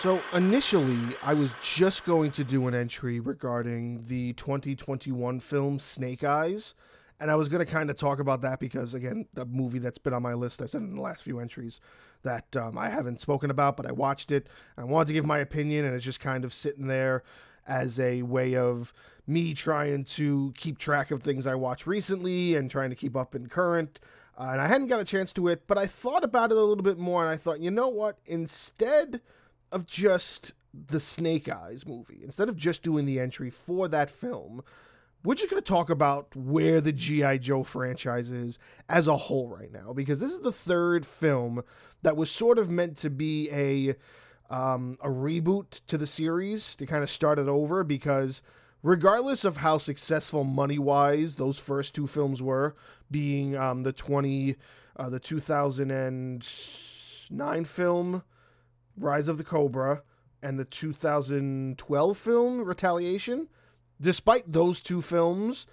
So initially, I was just going to do an entry regarding the 2021 film Snake Eyes, and I was going to kind of talk about that because, again, the movie that's been on my list, I said in the last few entries that um, I haven't spoken about, but I watched it. I wanted to give my opinion, and it's just kind of sitting there as a way of me trying to keep track of things I watched recently and trying to keep up in current. Uh, and I hadn't got a chance to it, but I thought about it a little bit more, and I thought, you know what? Instead of just the Snake Eyes movie, instead of just doing the entry for that film, we're just going to talk about where the G.I. Joe franchise is as a whole right now, because this is the third film that was sort of meant to be a. Um, a reboot to the series to kind of start it over because regardless of how successful money wise those first two films were, being um, the 20, uh, the 2009 film Rise of the Cobra and the 2012 film Retaliation, despite those two films,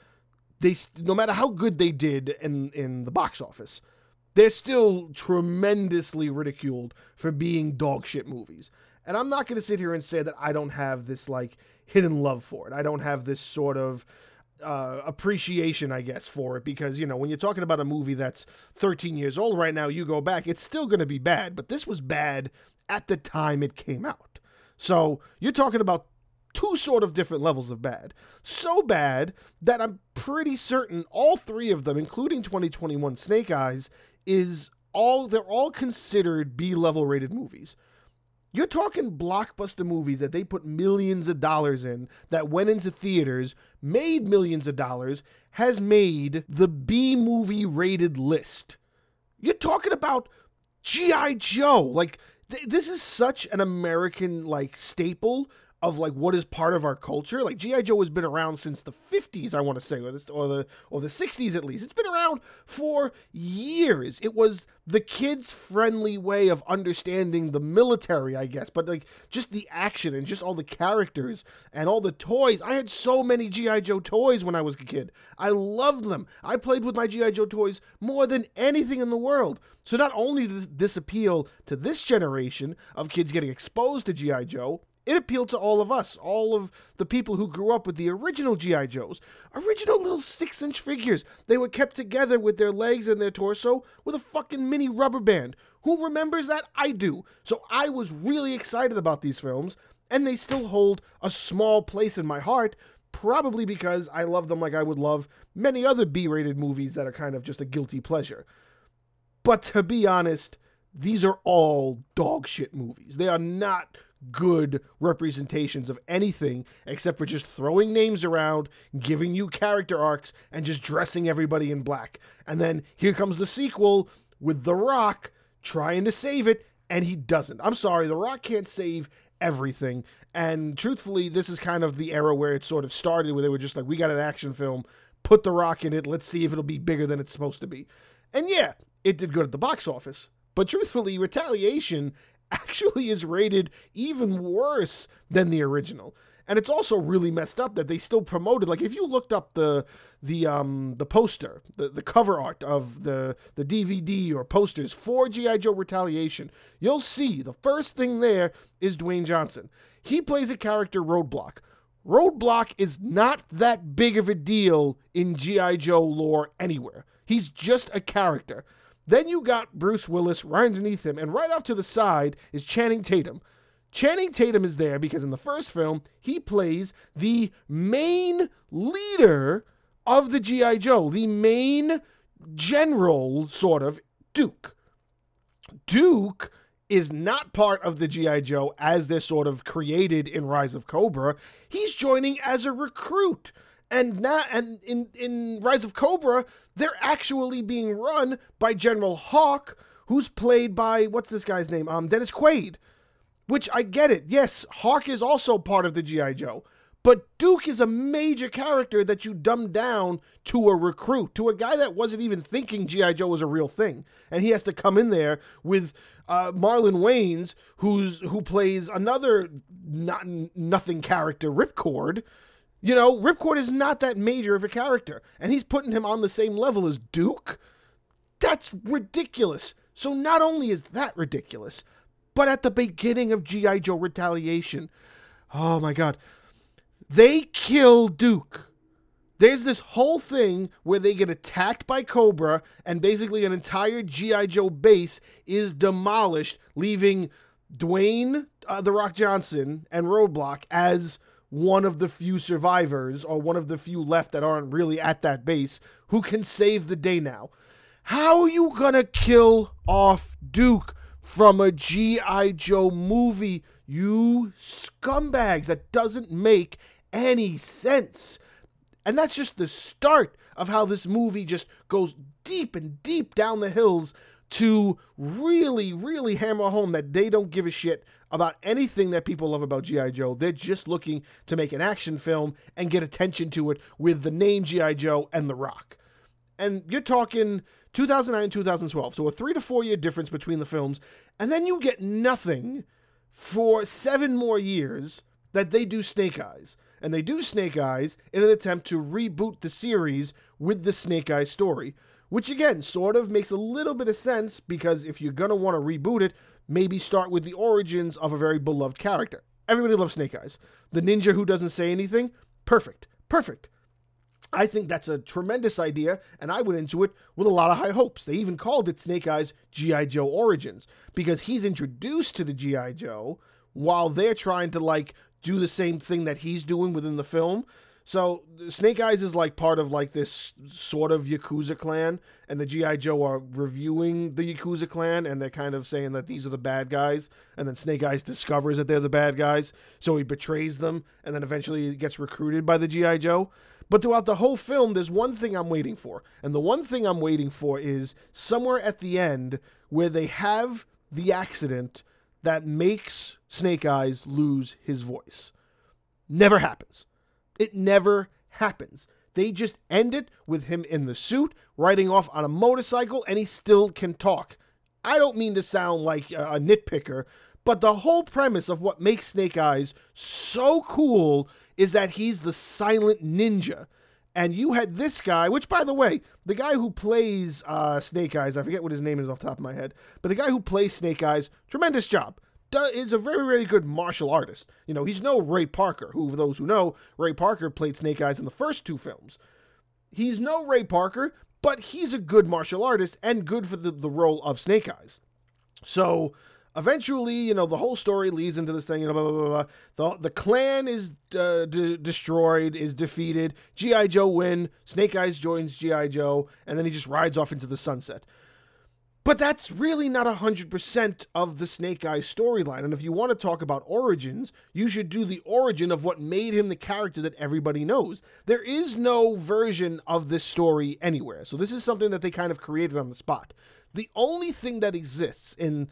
they no matter how good they did in in the box office, they're still tremendously ridiculed for being dog shit movies. And I'm not going to sit here and say that I don't have this like hidden love for it. I don't have this sort of uh, appreciation, I guess, for it because, you know, when you're talking about a movie that's 13 years old right now, you go back, it's still going to be bad, but this was bad at the time it came out. So you're talking about two sort of different levels of bad. So bad that I'm pretty certain all three of them, including 2021 Snake Eyes, is all they're all considered B level rated movies. You're talking blockbuster movies that they put millions of dollars in, that went into theaters, made millions of dollars, has made the B movie rated list. You're talking about G.I. Joe. Like, th- this is such an American, like, staple of like what is part of our culture. Like GI Joe has been around since the 50s, I want to say, or the or the or the 60s at least. It's been around for years. It was the kids friendly way of understanding the military, I guess, but like just the action and just all the characters and all the toys. I had so many GI Joe toys when I was a kid. I loved them. I played with my GI Joe toys more than anything in the world. So not only did this appeal to this generation of kids getting exposed to GI Joe, it appealed to all of us, all of the people who grew up with the original G.I. Joes. Original little six inch figures. They were kept together with their legs and their torso with a fucking mini rubber band. Who remembers that? I do. So I was really excited about these films, and they still hold a small place in my heart, probably because I love them like I would love many other B rated movies that are kind of just a guilty pleasure. But to be honest, these are all dog shit movies. They are not good representations of anything except for just throwing names around, giving you character arcs, and just dressing everybody in black. And then here comes the sequel with The Rock trying to save it, and he doesn't. I'm sorry, The Rock can't save everything. And truthfully, this is kind of the era where it sort of started, where they were just like, we got an action film, put The Rock in it, let's see if it'll be bigger than it's supposed to be. And yeah, it did good at the box office. But truthfully, Retaliation actually is rated even worse than the original. And it's also really messed up that they still promoted like if you looked up the the um the poster, the, the cover art of the the DVD or posters for GI Joe Retaliation, you'll see the first thing there is Dwayne Johnson. He plays a character Roadblock. Roadblock is not that big of a deal in G.I. Joe lore anywhere. He's just a character. Then you got Bruce Willis right underneath him, and right off to the side is Channing Tatum. Channing Tatum is there because in the first film, he plays the main leader of the G.I. Joe, the main general, sort of, Duke. Duke is not part of the G.I. Joe as they're sort of created in Rise of Cobra. He's joining as a recruit. And now, and in, in Rise of Cobra, they're actually being run by General Hawk, who's played by what's this guy's name? Um, Dennis Quaid. Which I get it. Yes, Hawk is also part of the GI Joe, but Duke is a major character that you dumb down to a recruit, to a guy that wasn't even thinking GI Joe was a real thing, and he has to come in there with uh, Marlon Wayans, who's who plays another not nothing character, Ripcord you know, Ripcord is not that major of a character, and he's putting him on the same level as Duke. That's ridiculous. So not only is that ridiculous, But at the beginning of G.I. Joe Retaliation, oh my god, they kill Duke. There's this whole thing where they get attacked by Cobra, and basically an entire G.I. Joe base is demolished, leaving Dwayne uh, The Rock Johnson and Roadblock as one of the few survivors or one of the few left that aren't really at that base who can save the day now. How are you gonna kill off Duke from a G.I. Joe movie? You scumbags. That doesn't make any sense. And that's just the start of how this movie just goes deep and deep down the hills to really, really hammer home that they don't give a shit about anything that people love about G.I. Joe. They're just looking to make an action film and get attention to it with the name G.I. Joe and The Rock. And you're talking 2009 2012, so a three to four year difference between the films, and then you get nothing for seven more years that they do Snake Eyes. And they do Snake Eyes in an attempt to reboot the series with the Snake Eyes story, which again sort of makes a little bit of sense because if you're going to want to reboot it, maybe start with the origins of a very beloved character. Everybody loves Snake Eyes. The ninja who doesn't say anything, perfect. Perfect. I think that's a tremendous idea, and I went into it with a lot of high hopes. They even called it Snake Eyes G.I. Joe Origins because he's introduced to the G.I. Joe while they're trying to like do the same thing that he's doing within the film. So Snake Eyes is like part of like this sort of Yakuza clan, and the GI Joe are reviewing the Yakuza clan, and they're kind of saying that these are the bad guys, and then Snake Eyes discovers that they're the bad guys, so he betrays them, and then eventually gets recruited by the GI Joe. But throughout the whole film, there's one thing I'm waiting for, and the one thing I'm waiting for is somewhere at the end where they have the accident that makes Snake Eyes lose his voice. Never happens. It never happens. They just end it with him in the suit, riding off on a motorcycle, and he still can talk. I don't mean to sound like a nitpicker, but the whole premise of what makes Snake Eyes so cool is that he's the silent ninja. And you had this guy, which, by the way, the guy who plays uh, Snake Eyes, I forget what his name is off the top of my head, but the guy who plays Snake Eyes, tremendous job is a very, very good martial artist. You know, he's no Ray Parker, who, for those who know, Ray Parker played Snake Eyes in the first two films. He's no Ray Parker, but he's a good martial artist and good for the, the role of Snake Eyes. So eventually, you know, the whole story leads into this thing, you know, blah, blah, blah. The, the clan is uh, destroyed, is defeated. G.I. Joe win. Snake Eyes joins G.I. Joe, and then he just rides off into the sunset. But that's really not 100% of the Snake Eyes storyline. And if you want to talk about origins, you should do the origin of what made him the character that everybody knows. There is no version of this story anywhere. So this is something that they kind of created on the spot. The only thing that exists in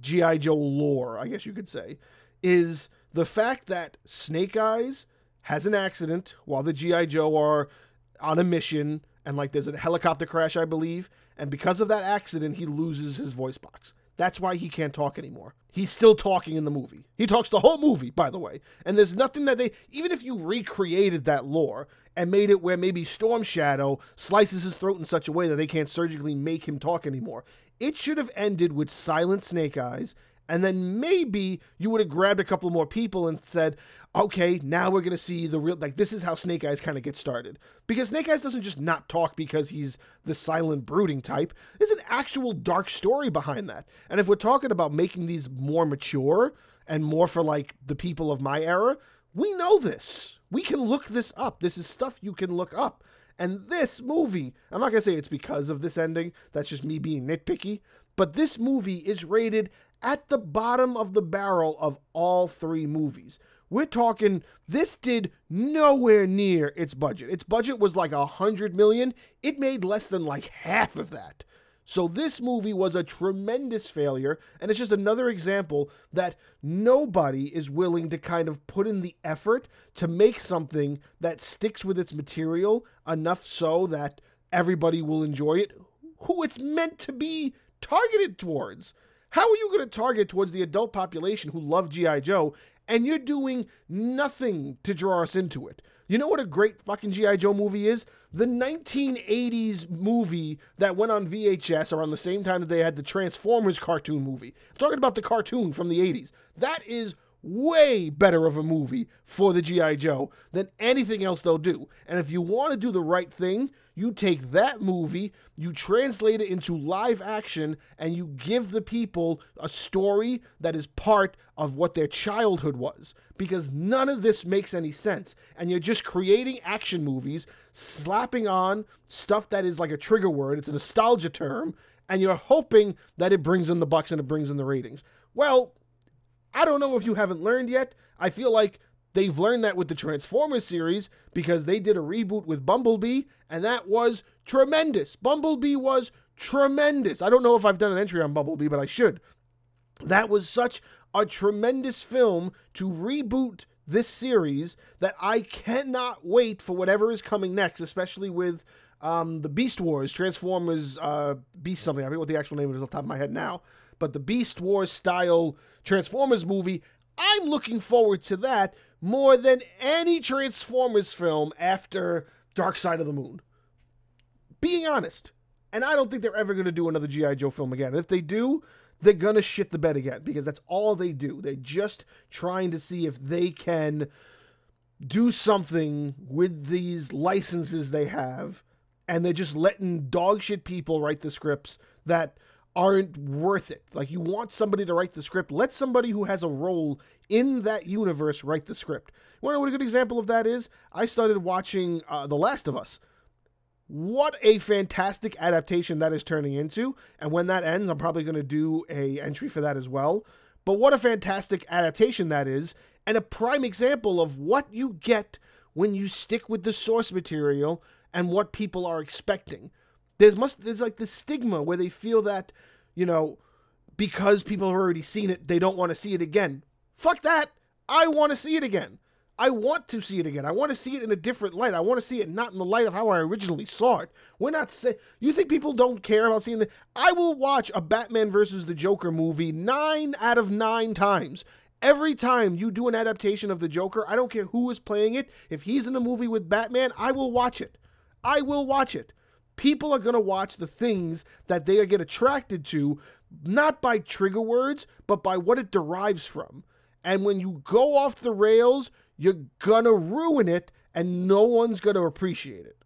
G.I. Joe lore, I guess you could say, is the fact that Snake Eyes has an accident while the G.I. Joe are on a mission and like there's a helicopter crash, I believe, and because of that accident, he loses his voice box. That's why he can't talk anymore. He's still talking in the movie. He talks the whole movie, by the way. And there's nothing that they, even if you recreated that lore and made it where maybe Storm Shadow slices his throat in such a way that they can't surgically make him talk anymore, it should have ended with Silent Snake Eyes and then maybe you would have grabbed a couple more people and said, okay, now we're going to see the real, like, this is how Snake Eyes kind of gets started. Because Snake Eyes doesn't just not talk because he's the silent, brooding type. There's an actual dark story behind that. And if we're talking about making these more mature and more for, like, the people of my era, we know this. We can look this up. This is stuff you can look up. And this movie, I'm not going to say it's because of this ending. That's just me being nitpicky. But this movie is rated at the bottom of the barrel of all three movies. We're talking this did nowhere near its budget. Its budget was like a hundred million. It made less than like half of that. So this movie was a tremendous failure, and it's just another example that nobody is willing to kind of put in the effort to make something that sticks with its material enough so that everybody will enjoy it, who it's meant to be targeted towards. How are you going to target towards the adult population who love G.I. Joe and you're doing nothing to draw us into it? You know what a great fucking G.I. Joe movie is? The 1980s movie that went on VHS around the same time that they had the Transformers cartoon movie. I'm talking about the cartoon from the 80s. That is way better of a movie for the G.I. Joe than anything else they'll do. And if you want to do the right thing, you take that movie, you translate it into live action, and you give the people a story that is part of what their childhood was. Because none of this makes any sense. And you're just creating action movies, slapping on stuff that is like a trigger word, it's a nostalgia term, and you're hoping that it brings in the bucks and it brings in the ratings. Well, I don't know if you haven't learned yet. I feel like they've learned that with the Transformers series because they did a reboot with Bumblebee, and that was tremendous. Bumblebee was tremendous. I don't know if I've done an entry on Bumblebee, but I should. That was such a tremendous film to reboot this series that I cannot wait for whatever is coming next, especially with um, the Beast Wars, Transformers, uh, Beast something. I forget what the actual name is off the top of my head now but the Beast Wars style Transformers movie, I'm looking forward to that more than any Transformers film after Dark Side of the Moon. Being honest. And I don't think they're ever going to do another G.I. Joe film again. If they do, they're going to shit the bed again because that's all they do. They're just trying to see if they can do something with these licenses they have. And they're just letting dogshit people write the scripts that aren't worth it. Like you want somebody to write the script, let somebody who has a role in that universe write the script. You want to know what a good example of that is? I started watching uh, The Last of Us. What a fantastic adaptation that is turning into, and when that ends, I'm probably going to do a entry for that as well. But what a fantastic adaptation that is, and a prime example of what you get when you stick with the source material and what people are expecting. There's must there's like this stigma where they feel that, you know, because people have already seen it, they don't want to see it again. Fuck that. I want to see it again. I want to see it again. I want to see it in a different light. I want to see it not in the light of how I originally saw it. We're not say you think people don't care about seeing the I will watch a Batman versus the Joker movie 9 out of 9 times. Every time you do an adaptation of the Joker, I don't care who is playing it. If he's in a movie with Batman, I will watch it. I will watch it people are going to watch the things that they get attracted to, not by trigger words, but by what it derives from. And when you go off the rails, you're going to ruin it and no one's going to appreciate it.